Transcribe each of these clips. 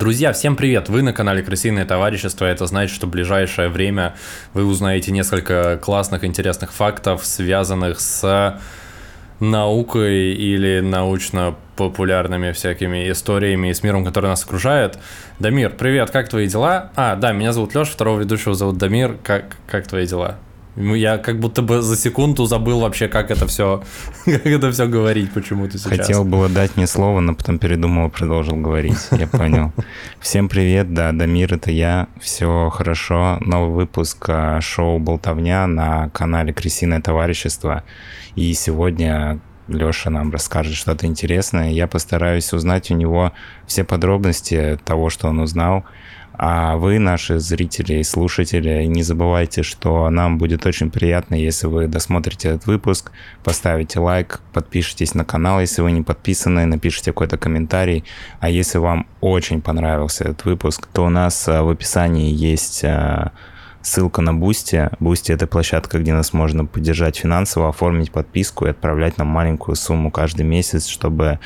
Друзья, всем привет! Вы на канале Крысиное товарищество. Это значит, что в ближайшее время вы узнаете несколько классных, интересных фактов, связанных с наукой или научно-популярными всякими историями и с миром, который нас окружает. Дамир, привет, как твои дела? А, да, меня зовут Леша, второго ведущего зовут Дамир. Как, как твои дела? Я как будто бы за секунду забыл вообще, как это все, как это все говорить почему-то сейчас. Хотел было дать мне слово, но потом передумал и продолжил говорить. Я понял. Всем привет, да, Дамир, это я. Все хорошо. Новый выпуск а, шоу «Болтовня» на канале «Крысиное товарищество». И сегодня Леша нам расскажет что-то интересное. Я постараюсь узнать у него все подробности того, что он узнал – а вы, наши зрители и слушатели, не забывайте, что нам будет очень приятно, если вы досмотрите этот выпуск, поставите лайк, подпишитесь на канал, если вы не подписаны, напишите какой-то комментарий. А если вам очень понравился этот выпуск, то у нас э, в описании есть э, Ссылка на Бусти. Бусти — это площадка, где нас можно поддержать финансово, оформить подписку и отправлять нам маленькую сумму каждый месяц, чтобы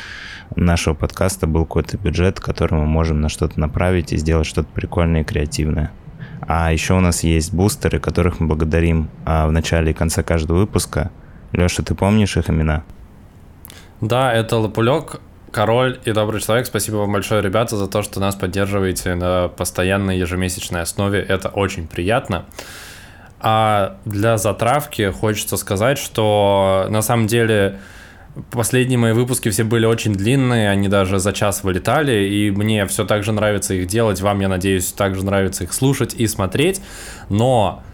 у нашего подкаста был какой-то бюджет, который мы можем на что-то направить и сделать что-то прикольное и креативное. А еще у нас есть бустеры, которых мы благодарим а, в начале и конце каждого выпуска. Леша, ты помнишь их имена? Да, это Лопулек, Король и Добрый Человек, спасибо вам большое, ребята, за то, что нас поддерживаете на постоянной ежемесячной основе. Это очень приятно. А для затравки хочется сказать, что на самом деле последние мои выпуски все были очень длинные, они даже за час вылетали, и мне все так же нравится их делать, вам, я надеюсь, также нравится их слушать и смотреть, но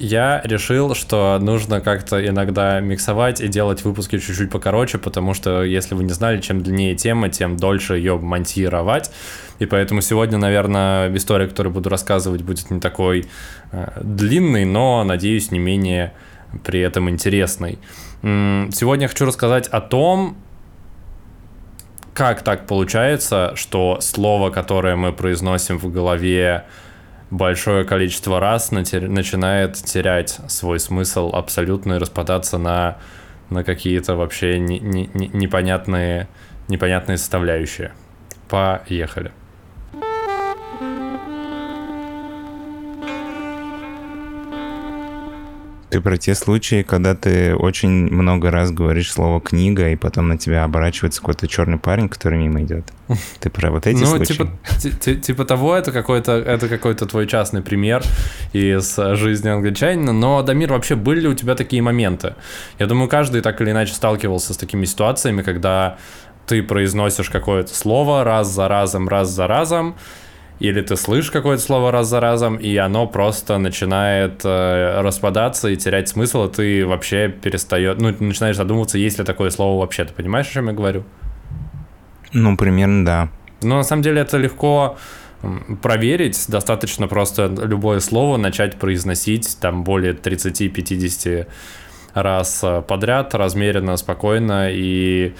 я решил, что нужно как-то иногда миксовать и делать выпуски чуть-чуть покороче, потому что, если вы не знали, чем длиннее тема, тем дольше ее монтировать. И поэтому сегодня, наверное, история, которую буду рассказывать, будет не такой э, длинной, но, надеюсь, не менее при этом интересной. Сегодня я хочу рассказать о том, как так получается, что слово, которое мы произносим в голове, большое количество раз начинает терять свой смысл абсолютно и распадаться на, на какие-то вообще не, не, не, непонятные, непонятные составляющие. Поехали. Ты про те случаи, когда ты очень много раз говоришь слово книга, и потом на тебя оборачивается какой-то черный парень, который мимо идет. Ты про вот эти ну, случаи? Типа, типа того, это какой-то это какой-то твой частный пример из жизни англичанина. Но, Дамир, вообще были ли у тебя такие моменты? Я думаю, каждый так или иначе сталкивался с такими ситуациями, когда ты произносишь какое-то слово раз за разом, раз за разом, или ты слышишь какое-то слово раз за разом, и оно просто начинает э, распадаться и терять смысл, и ты вообще перестает, ну, ты начинаешь задумываться, есть ли такое слово вообще. Ты понимаешь, о чем я говорю? Ну, примерно, да. Но на самом деле это легко проверить, достаточно просто любое слово начать произносить там более 30-50 раз э, подряд, размеренно, спокойно, и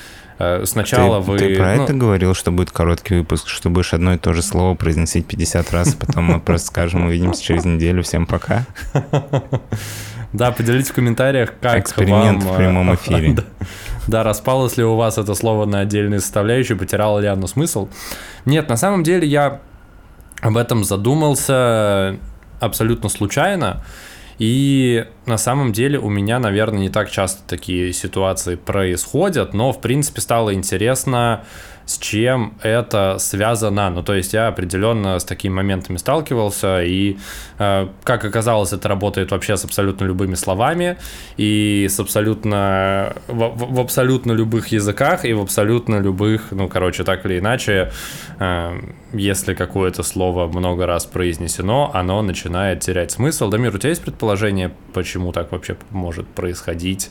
сначала ты, вы... Ты про ну... это говорил, что будет короткий выпуск, что будешь одно и то же слово произносить 50 раз, потом мы просто скажем, увидимся через неделю, всем пока. Да, поделитесь в комментариях, как Эксперимент вам... в прямом эфире. Да, да, распалось ли у вас это слово на отдельные составляющие, потеряло ли оно смысл? Нет, на самом деле я об этом задумался абсолютно случайно. И на самом деле у меня, наверное, не так часто такие ситуации происходят, но, в принципе, стало интересно с чем это связано. Ну, то есть я определенно с такими моментами сталкивался, и, э, как оказалось, это работает вообще с абсолютно любыми словами, и с абсолютно, в, в абсолютно любых языках, и в абсолютно любых, ну, короче, так или иначе, э, если какое-то слово много раз произнесено, оно начинает терять смысл. Дамир, у тебя есть предположение, почему так вообще может происходить?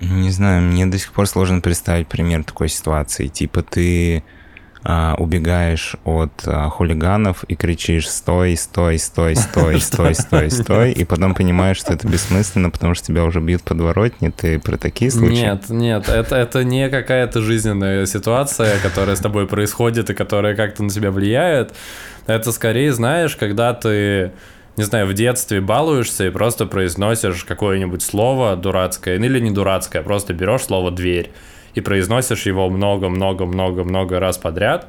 Не знаю, мне до сих пор сложно представить пример такой ситуации. Типа ты а, убегаешь от а, хулиганов и кричишь «стой, стой, стой, стой, стой, стой, стой», и потом понимаешь, что это бессмысленно, потому что тебя уже бьют подворотни. Ты про такие случаи? Нет, нет, это, это не какая-то жизненная ситуация, которая с тобой происходит и которая как-то на тебя влияет. Это скорее, знаешь, когда ты не знаю, в детстве балуешься и просто произносишь какое-нибудь слово дурацкое, ну или не дурацкое, просто берешь слово «дверь» и произносишь его много-много-много-много раз подряд,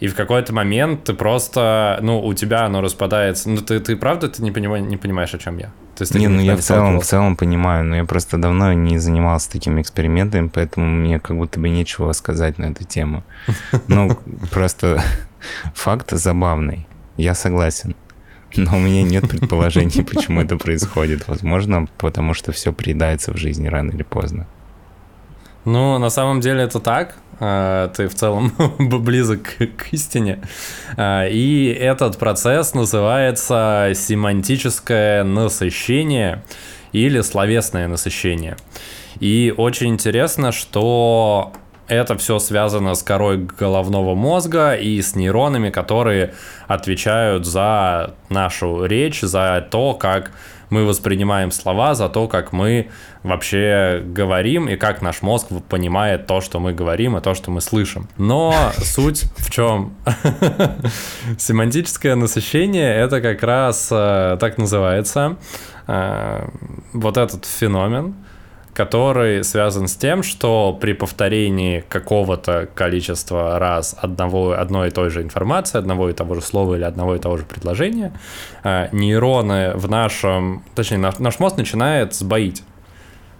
И в какой-то момент ты просто, ну, у тебя оно распадается. Ну, ты, ты правда ты не, понимаешь, не понимаешь, о чем я? То есть, не, ну я в целом, в целом понимаю, но я просто давно не занимался такими экспериментами, поэтому мне как будто бы нечего сказать на эту тему. Ну, просто факт забавный. Я согласен. Но у меня нет предположений, почему это происходит. Возможно, потому что все приедается в жизни рано или поздно. Ну, на самом деле это так. А, ты в целом близок к истине. А, и этот процесс называется семантическое насыщение или словесное насыщение. И очень интересно, что это все связано с корой головного мозга и с нейронами, которые отвечают за нашу речь, за то, как мы воспринимаем слова, за то, как мы вообще говорим и как наш мозг понимает то, что мы говорим и то, что мы слышим. Но суть в чем? Семантическое насыщение — это как раз э, так называется э, вот этот феномен, который связан с тем, что при повторении какого-то количества раз одного, одной и той же информации, одного и того же слова или одного и того же предложения, э, нейроны в нашем, точнее, наш, наш мозг начинает сбоить.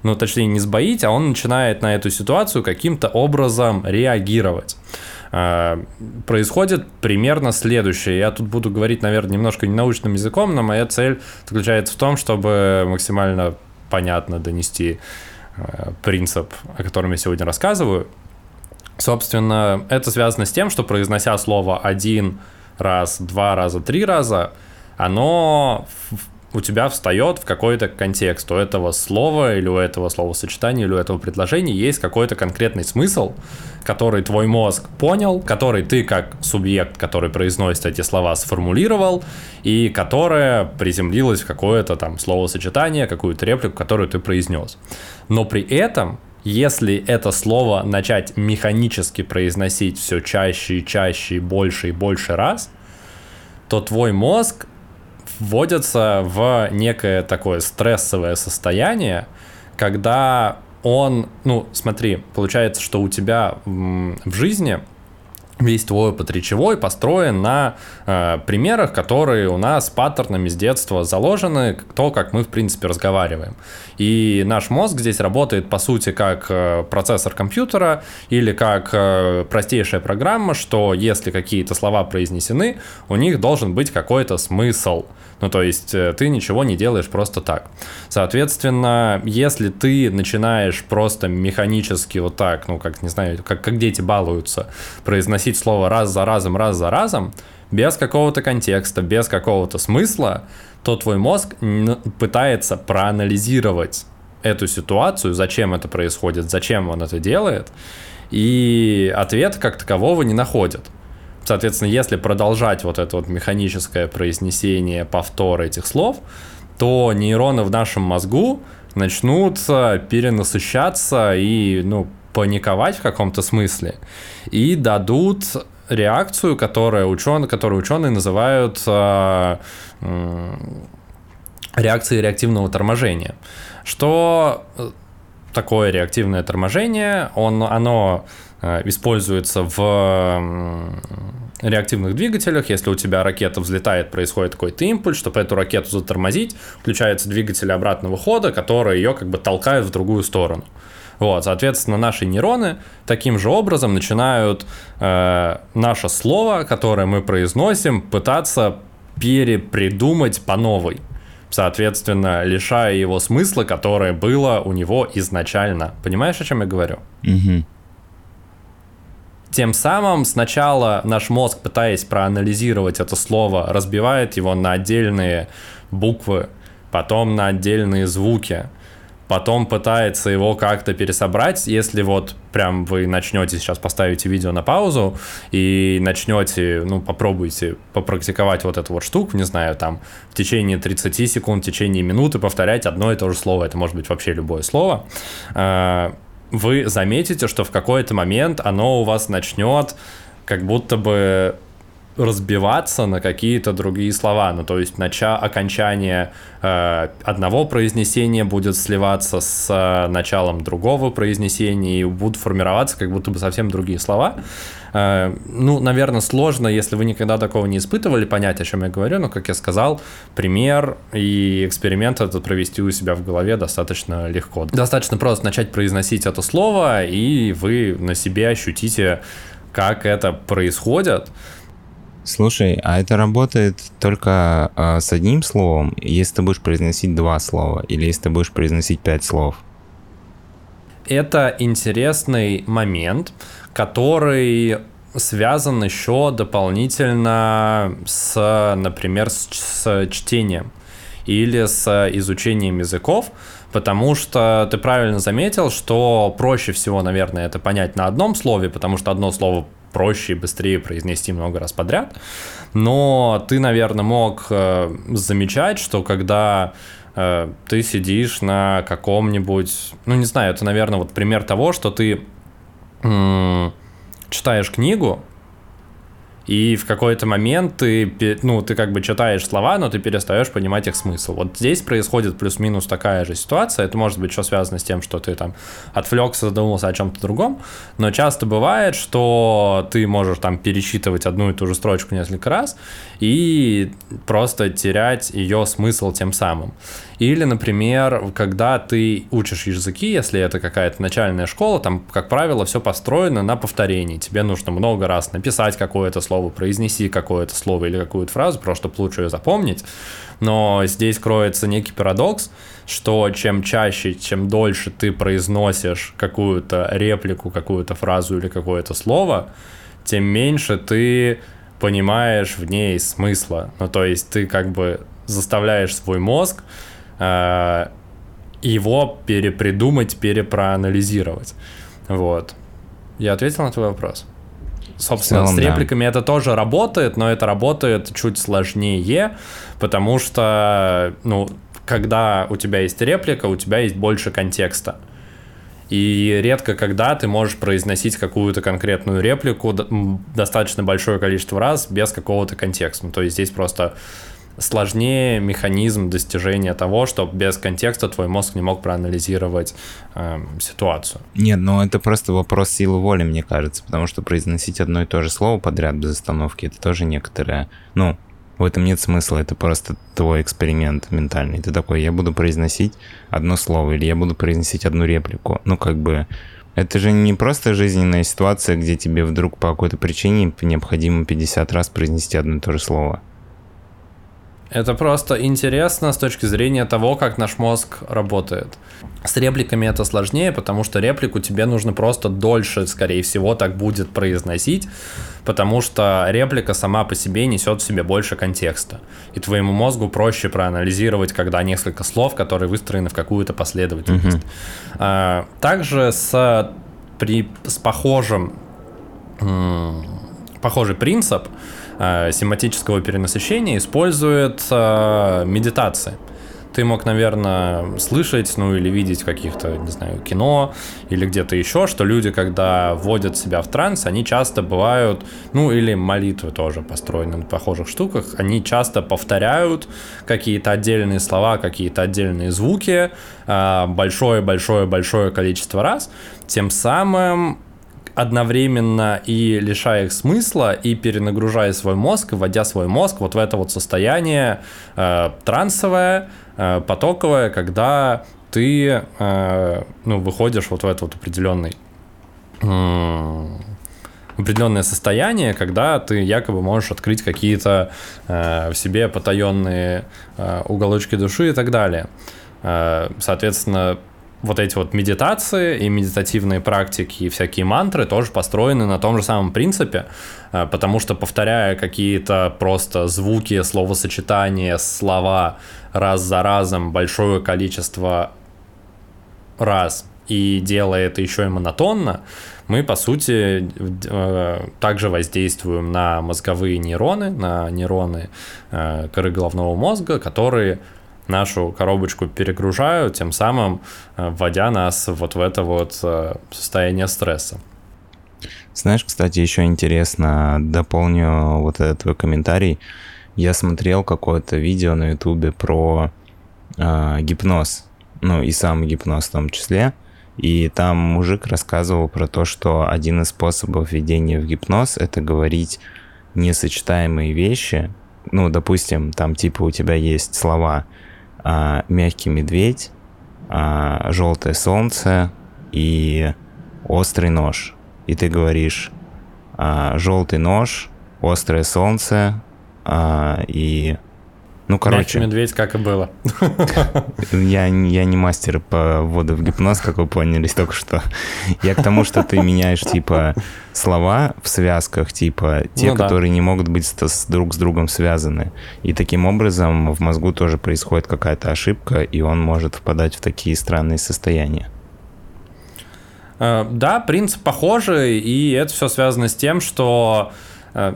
Ну, точнее, не сбоить, а он начинает на эту ситуацию каким-то образом реагировать э, происходит примерно следующее. Я тут буду говорить, наверное, немножко ненаучным языком, но моя цель заключается в том, чтобы максимально понятно донести э, принцип, о котором я сегодня рассказываю. Собственно, это связано с тем, что произнося слово один раз, два раза, три раза, оно у тебя встает в какой-то контекст. У этого слова или у этого словосочетания или у этого предложения есть какой-то конкретный смысл, который твой мозг понял, который ты как субъект, который произносит эти слова, сформулировал, и которое приземлилось в какое-то там словосочетание, какую-то реплику, которую ты произнес. Но при этом если это слово начать механически произносить все чаще и чаще и больше и больше раз, то твой мозг вводится в некое такое стрессовое состояние, когда он, ну, смотри, получается, что у тебя в жизни весь твой опыт речевой построен на э, примерах, которые у нас паттернами с детства заложены, то, как мы, в принципе, разговариваем. И наш мозг здесь работает, по сути, как э, процессор компьютера или как э, простейшая программа, что если какие-то слова произнесены, у них должен быть какой-то смысл. Ну, то есть э, ты ничего не делаешь просто так. Соответственно, если ты начинаешь просто механически вот так, ну, как, не знаю, как, как дети балуются, произносить слово раз за разом, раз за разом, без какого-то контекста, без какого-то смысла, то твой мозг пытается проанализировать эту ситуацию, зачем это происходит, зачем он это делает, и ответ как такового не находит. Соответственно, если продолжать вот это вот механическое произнесение, повтор этих слов, то нейроны в нашем мозгу начнут перенасыщаться и, ну, паниковать в каком-то смысле и дадут реакцию, которая ученые, которую ученые называют э, э, реакцией реактивного торможения. Что такое реактивное торможение? Он, оно Э, используется в реактивных двигателях. Если у тебя ракета взлетает, происходит какой-то импульс, чтобы эту ракету затормозить, включается двигатель обратного хода, который ее как бы толкает в другую сторону. Вот, соответственно, наши нейроны таким же образом начинают э, наше слово, которое мы произносим, пытаться перепридумать по новой. Соответственно, лишая его смысла, которое было у него изначально. Понимаешь, о чем я говорю? Угу. Тем самым сначала наш мозг, пытаясь проанализировать это слово, разбивает его на отдельные буквы, потом на отдельные звуки, потом пытается его как-то пересобрать. Если вот прям вы начнете сейчас поставите видео на паузу и начнете, ну, попробуйте попрактиковать вот эту вот штуку, не знаю, там в течение 30 секунд, в течение минуты повторять одно и то же слово, это может быть вообще любое слово, а, вы заметите, что в какой-то момент оно у вас начнет как будто бы разбиваться на какие-то другие слова. Ну, то есть нача окончание э, одного произнесения будет сливаться с э, началом другого произнесения и будут формироваться как будто бы совсем другие слова. Э, ну, наверное, сложно, если вы никогда такого не испытывали, понять, о чем я говорю, но, как я сказал, пример и эксперимент этот провести у себя в голове достаточно легко. Достаточно просто начать произносить это слово, и вы на себе ощутите, как это происходит. Слушай, а это работает только э, с одним словом, если ты будешь произносить два слова, или если ты будешь произносить пять слов? Это интересный момент, который связан еще дополнительно с, например, с, с чтением или с изучением языков, потому что ты правильно заметил, что проще всего, наверное, это понять на одном слове, потому что одно слово проще и быстрее произнести много раз подряд. Но ты, наверное, мог э, замечать, что когда э, ты сидишь на каком-нибудь, ну не знаю, это, наверное, вот пример того, что ты читаешь книгу, и в какой-то момент ты, ну, ты как бы читаешь слова, но ты перестаешь понимать их смысл. Вот здесь происходит плюс-минус такая же ситуация. Это может быть еще связано с тем, что ты там отвлекся, задумался о чем-то другом, но часто бывает, что ты можешь там пересчитывать одну и ту же строчку несколько раз и просто терять ее смысл тем самым. Или, например, когда ты учишь языки, если это какая-то начальная школа, там, как правило, все построено на повторении. Тебе нужно много раз написать какое-то слово, произнести какое-то слово или какую-то фразу, просто чтобы лучше ее запомнить. Но здесь кроется некий парадокс, что чем чаще, чем дольше ты произносишь какую-то реплику, какую-то фразу или какое-то слово, тем меньше ты понимаешь в ней смысла. Ну, то есть ты как бы заставляешь свой мозг э, его перепридумать, перепроанализировать. Вот. Я ответил на твой вопрос? Собственно, целом, с репликами да. это тоже работает, но это работает чуть сложнее, потому что, ну, когда у тебя есть реплика, у тебя есть больше контекста. И редко когда ты можешь произносить какую-то конкретную реплику достаточно большое количество раз без какого-то контекста. Ну, то есть здесь просто сложнее механизм достижения того, что без контекста твой мозг не мог проанализировать э, ситуацию. Нет, ну это просто вопрос силы воли, мне кажется, потому что произносить одно и то же слово подряд без остановки, это тоже некоторое, ну, в этом нет смысла, это просто твой эксперимент ментальный. Ты такой, я буду произносить одно слово или я буду произносить одну реплику. Ну, как бы, это же не просто жизненная ситуация, где тебе вдруг по какой-то причине необходимо 50 раз произнести одно и то же слово. Это просто интересно с точки зрения того, как наш мозг работает. С репликами это сложнее, потому что реплику тебе нужно просто дольше, скорее всего, так будет произносить, потому что реплика сама по себе несет в себе больше контекста. И твоему мозгу проще проанализировать, когда несколько слов, которые выстроены в какую-то последовательность. Mm-hmm. Также с, при, с похожим, похожий принцип э, семантического перенасыщения использует э, медитации. Ты мог, наверное, слышать, ну или видеть каких-то, не знаю, кино или где-то еще, что люди, когда вводят себя в транс, они часто бывают, ну или молитвы тоже построены на похожих штуках, они часто повторяют какие-то отдельные слова, какие-то отдельные звуки большое-большое-большое количество раз, тем самым одновременно и лишая их смысла, и перенагружая свой мозг, вводя свой мозг вот в это вот состояние э, трансовое, э, потоковое, когда ты э, ну, выходишь вот в этот вот определенный э, определенное состояние, когда ты якобы можешь открыть какие-то э, в себе потаенные э, уголочки души и так далее. Э, соответственно, вот эти вот медитации и медитативные практики и всякие мантры тоже построены на том же самом принципе, э, потому что повторяя какие-то просто звуки, словосочетания, слова раз за разом большое количество раз и делая это еще и монотонно, мы, по сути, э, также воздействуем на мозговые нейроны, на нейроны э, коры головного мозга, которые нашу коробочку перегружают, тем самым э, вводя нас вот в это вот э, состояние стресса. Знаешь, кстати, еще интересно, дополню вот этот твой комментарий. Я смотрел какое-то видео на ютубе про э, гипноз, ну и сам гипноз в том числе. И там мужик рассказывал про то, что один из способов введения в гипноз это говорить несочетаемые вещи. Ну, допустим, там типа у тебя есть слова а, мягкий медведь, а, желтое солнце и острый нож. И ты говоришь а, желтый нож, острое солнце а, и ну, короче... Мягкий медведь, как и было. Я, я не мастер по вводу в гипноз, как вы поняли только что. Я к тому, что ты меняешь, типа, слова в связках, типа, те, ну, которые да. не могут быть с, друг с другом связаны. И таким образом в мозгу тоже происходит какая-то ошибка, и он может впадать в такие странные состояния. Э, да, принцип похожий, и это все связано с тем, что э,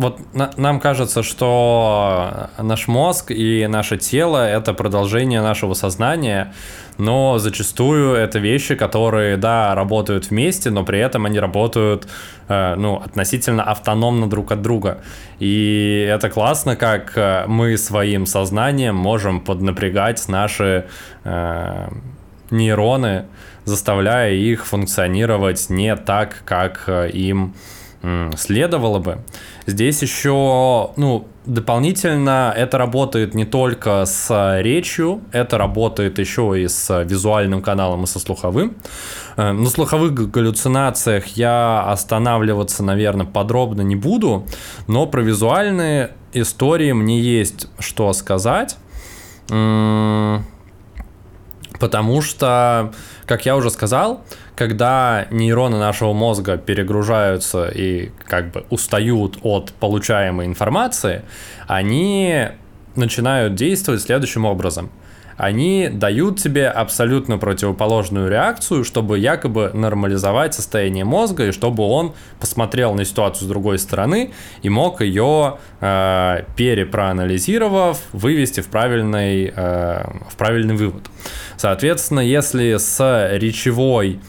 вот на, нам кажется, что наш мозг и наше тело это продолжение нашего сознания, но зачастую это вещи, которые, да, работают вместе, но при этом они работают, э, ну, относительно автономно друг от друга. И это классно, как э, мы своим сознанием можем поднапрягать наши э, нейроны, заставляя их функционировать не так, как э, им следовало бы. Здесь еще, ну, дополнительно это работает не только с речью, это работает еще и с визуальным каналом и со слуховым. Э, на слуховых галлюцинациях я останавливаться, наверное, подробно не буду, но про визуальные истории мне есть что сказать. Потому что, как я уже сказал, когда нейроны нашего мозга перегружаются и как бы устают от получаемой информации, они начинают действовать следующим образом – они дают тебе абсолютно противоположную реакцию, чтобы якобы нормализовать состояние мозга и чтобы он посмотрел на ситуацию с другой стороны и мог ее, э, перепроанализировав, вывести в правильный, э, в правильный вывод. Соответственно, если с речевой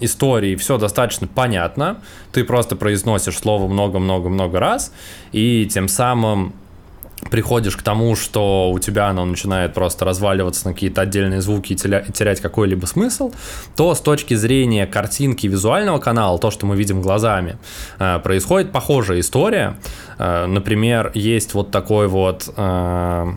истории все достаточно понятно, ты просто произносишь слово много-много-много раз, и тем самым приходишь к тому, что у тебя оно начинает просто разваливаться на какие-то отдельные звуки и терять какой-либо смысл, то с точки зрения картинки визуального канала, то, что мы видим глазами, э, происходит похожая история. Э, например, есть вот такой вот э,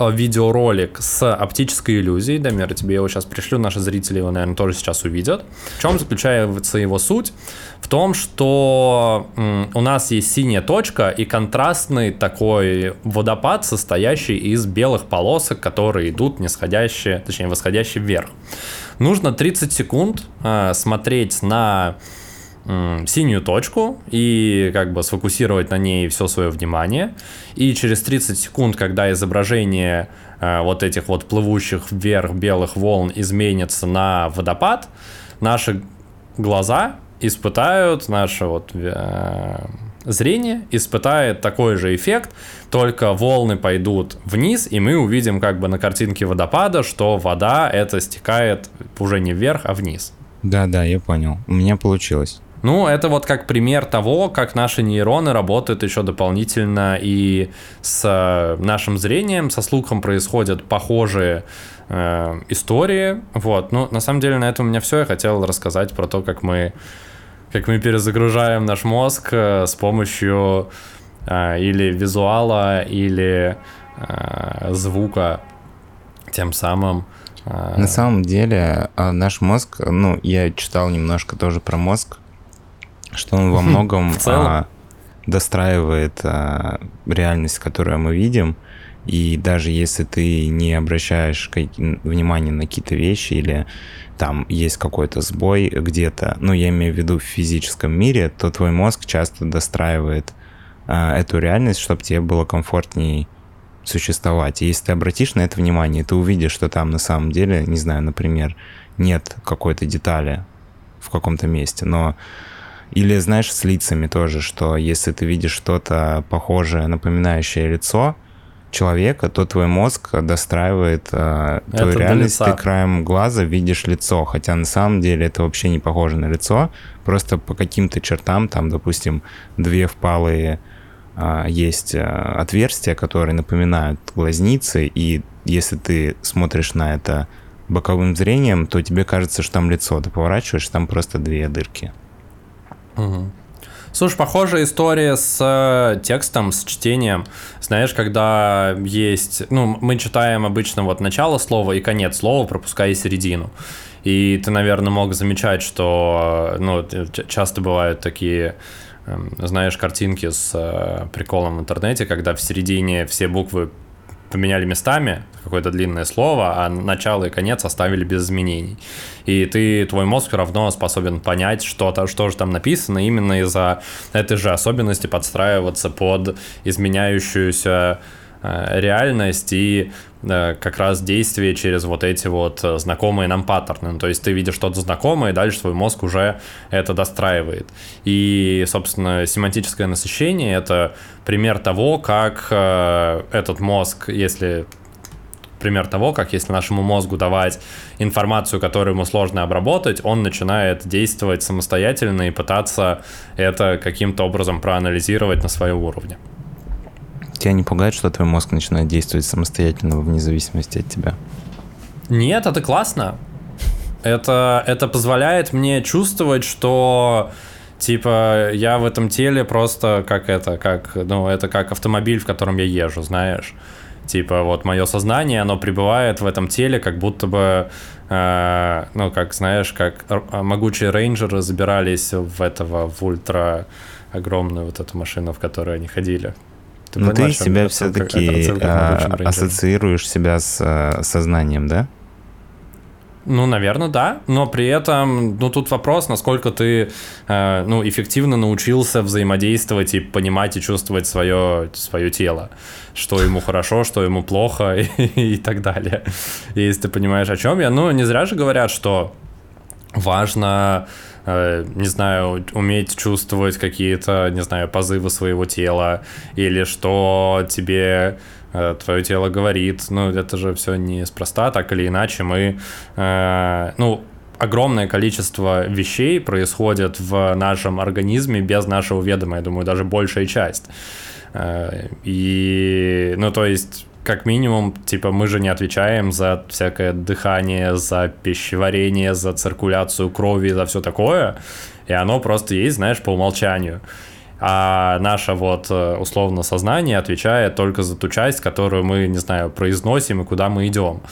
видеоролик с оптической иллюзией. Дамир, тебе его сейчас пришлю, наши зрители его, наверное, тоже сейчас увидят. В чем заключается его суть? В том, что у нас есть синяя точка и контрастный такой водопад, состоящий из белых полосок, которые идут нисходящие, точнее, восходящие вверх. Нужно 30 секунд э, смотреть на синюю точку и как бы сфокусировать на ней все свое внимание. И через 30 секунд, когда изображение э, вот этих вот плывущих вверх белых волн изменится на водопад, наши глаза испытают наше вот э, зрение испытает такой же эффект, только волны пойдут вниз, и мы увидим как бы на картинке водопада, что вода это стекает уже не вверх, а вниз. Да, да, я понял. У меня получилось. Ну, это вот как пример того, как наши нейроны работают еще дополнительно и с э, нашим зрением, со слухом происходят похожие э, истории. Вот, ну, на самом деле на этом у меня все. Я хотел рассказать про то, как мы, как мы перезагружаем наш мозг э, с помощью э, или визуала, или э, звука, тем самым э, на самом деле наш мозг, ну, я читал немножко тоже про мозг, что он во многом а, достраивает а, реальность, которую мы видим. И даже если ты не обращаешь внимания на какие-то вещи или там есть какой-то сбой где-то, ну, я имею в виду в физическом мире, то твой мозг часто достраивает а, эту реальность, чтобы тебе было комфортнее существовать. И если ты обратишь на это внимание, ты увидишь, что там на самом деле, не знаю, например, нет какой-то детали в каком-то месте, но или, знаешь, с лицами тоже, что если ты видишь что-то похожее, напоминающее лицо, человека, то твой мозг достраивает э, твою это реальность, ты краем глаза видишь лицо, хотя на самом деле это вообще не похоже на лицо, просто по каким-то чертам, там, допустим, две впалые э, есть э, отверстия, которые напоминают глазницы, и если ты смотришь на это боковым зрением, то тебе кажется, что там лицо, ты поворачиваешь, там просто две дырки. Слушай, похожая история с э, текстом, с чтением. Знаешь, когда есть... Ну, мы читаем обычно вот начало слова и конец слова, пропуская середину. И ты, наверное, мог замечать, что ну, часто бывают такие эм, знаешь, картинки с э, приколом в интернете, когда в середине все буквы поменяли местами какое-то длинное слово, а начало и конец оставили без изменений. И ты, твой мозг равно способен понять, что-то, что же там написано, именно из-за этой же особенности подстраиваться под изменяющуюся реальность и э, как раз действие через вот эти вот э, знакомые нам паттерны. Ну, то есть ты видишь что-то знакомое, и дальше твой мозг уже это достраивает. И, собственно, семантическое насыщение — это пример того, как этот мозг, если пример того, как если нашему мозгу давать информацию, которую ему сложно обработать, он начинает действовать самостоятельно и пытаться это каким-то образом проанализировать на своем уровне. Тебя не пугает, что твой мозг начинает действовать самостоятельно, вне зависимости от тебя? Нет, это классно. Это, это позволяет мне чувствовать, что типа я в этом теле просто как это, как, ну, это как автомобиль, в котором я езжу, знаешь. Типа вот мое сознание, оно пребывает в этом теле, как будто бы, э, ну, как знаешь, как могучие рейнджеры забирались в этого, в ультра огромную вот эту машину, в которой они ходили. Ты Но ты себя все-таки а, ассоциируешь себя с а, сознанием, да? Ну, наверное, да. Но при этом, ну, тут вопрос, насколько ты, э, ну, эффективно научился взаимодействовать и понимать и чувствовать свое, свое тело. Что ему хорошо, что ему плохо и, и так далее. И если ты понимаешь, о чем я. Ну, не зря же говорят, что важно Э, не знаю, уметь чувствовать какие-то, не знаю, позывы своего тела, или что тебе э, твое тело говорит. Ну, это же все неспроста, так или иначе мы, э, ну, огромное количество вещей происходит в нашем организме без нашего ведома, я думаю, даже большая часть. И, ну, то есть как минимум, типа, мы же не отвечаем за всякое дыхание, за пищеварение, за циркуляцию крови, за все такое. И оно просто есть, знаешь, по умолчанию. А наше вот э, условно сознание отвечает только за ту часть, которую мы, не знаю, произносим и куда мы идем.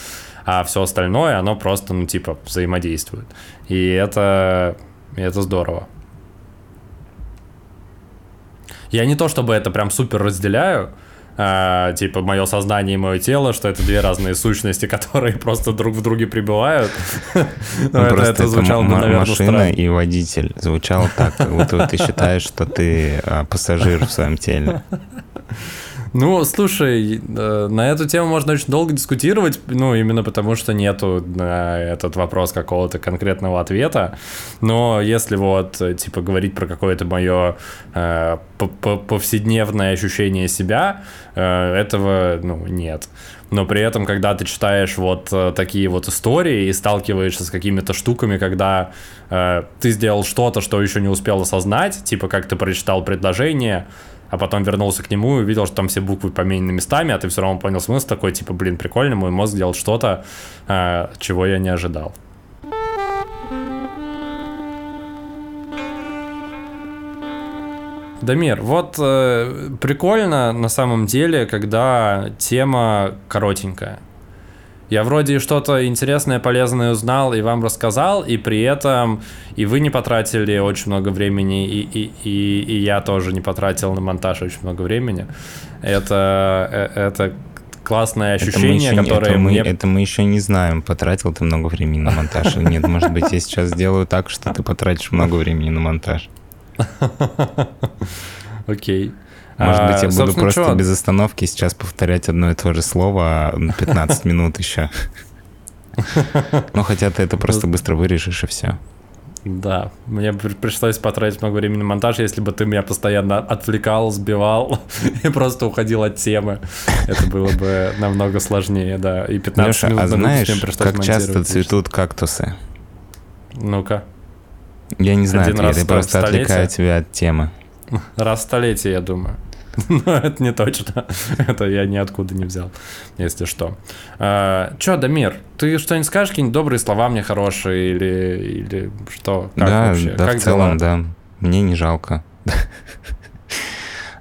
А все остальное, оно просто, ну, типа, взаимодействует. И это, это здорово. Я не то чтобы это прям супер разделяю, а, типа мое сознание и мое тело, что это две разные сущности, которые просто друг в друге прибывают. Ну, это, это звучало бы, наверное, Машина и водитель. Звучало так, как будто ты считаешь, что ты а, пассажир в своем теле. Ну, слушай, э, на эту тему можно очень долго дискутировать, ну, именно потому что нету на этот вопрос какого-то конкретного ответа. Но если вот, типа, говорить про какое-то мое э, повседневное ощущение себя, э, этого, ну, нет. Но при этом, когда ты читаешь вот э, такие вот истории и сталкиваешься с какими-то штуками, когда э, ты сделал что-то, что еще не успел осознать, типа как ты прочитал предложение, а потом вернулся к нему и увидел, что там все буквы поменены местами, а ты все равно понял смысл такой, типа, блин, прикольно, мой мозг делал что-то, э, чего я не ожидал. Дамир, вот э, прикольно на самом деле, когда тема коротенькая. Я вроде что-то интересное, полезное узнал и вам рассказал, и при этом и вы не потратили очень много времени, и, и, и, и я тоже не потратил на монтаж очень много времени. Это, э, это классное ощущение, это которое это мне... Мы, это мы еще не знаем, потратил ты много времени на монтаж или нет. Может быть, я сейчас сделаю так, что ты потратишь много времени на монтаж. Окей. Может быть, я а, буду просто что? без остановки сейчас повторять одно и то же слово 15 минут еще. Ну, хотя ты это просто быстро вырежешь и все. Да, мне пришлось потратить много времени на монтаж, если бы ты меня постоянно отвлекал, сбивал и просто уходил от темы. Это было бы намного сложнее, да. И 15 Леша, минут а знаешь, как часто цветут кактусы? Ну-ка, Я не знаю я просто отвлекаю тебя от темы. Раз в столетие, я думаю. Но это не точно. Это я ниоткуда не взял, если что. А, Чё, Дамир, ты что-нибудь скажешь, какие-нибудь добрые слова мне хорошие или, или что? Как да, вообще? да, как в целом, дела? да. Мне не жалко.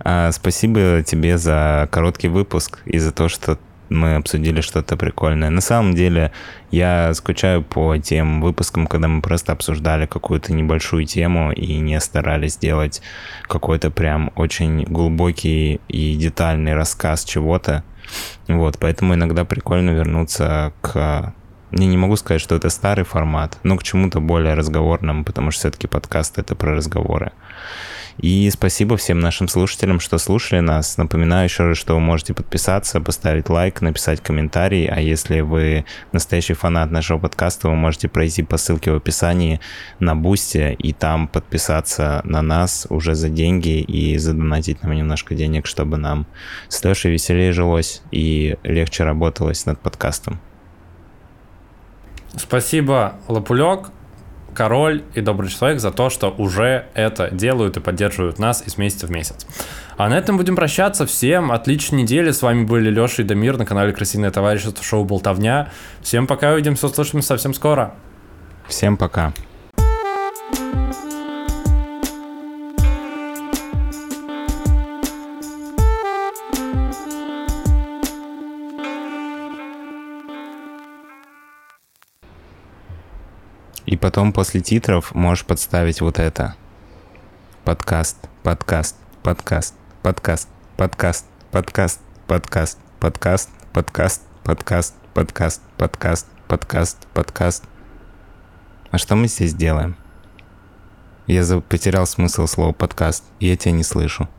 А, Спасибо тебе за короткий выпуск и за то, что мы обсудили что-то прикольное. На самом деле, я скучаю по тем выпускам, когда мы просто обсуждали какую-то небольшую тему и не старались делать какой-то прям очень глубокий и детальный рассказ чего-то. Вот, поэтому иногда прикольно вернуться к... Я не могу сказать, что это старый формат, но к чему-то более разговорному, потому что все-таки подкаст — это про разговоры. И спасибо всем нашим слушателям, что слушали нас. Напоминаю еще раз, что вы можете подписаться, поставить лайк, написать комментарий. А если вы настоящий фанат нашего подкаста, вы можете пройти по ссылке в описании на Boosty и там подписаться на нас уже за деньги и задонатить нам немножко денег, чтобы нам с Лешей веселее жилось и легче работалось над подкастом. Спасибо, Лапулек, Король и Добрый Человек за то, что уже это делают и поддерживают нас из месяца в месяц. А на этом будем прощаться. Всем отличной недели. С вами были Леша и Дамир на канале Красивое товарищество шоу Болтовня. Всем пока, увидимся, услышимся совсем скоро. Всем пока. Потом после титров можешь подставить вот это. Подкаст, подкаст, подкаст, подкаст, подкаст, подкаст, подкаст, подкаст, подкаст, подкаст, подкаст, подкаст, подкаст, подкаст. А что мы здесь делаем? Я потерял смысл слова подкаст, я тебя не слышу.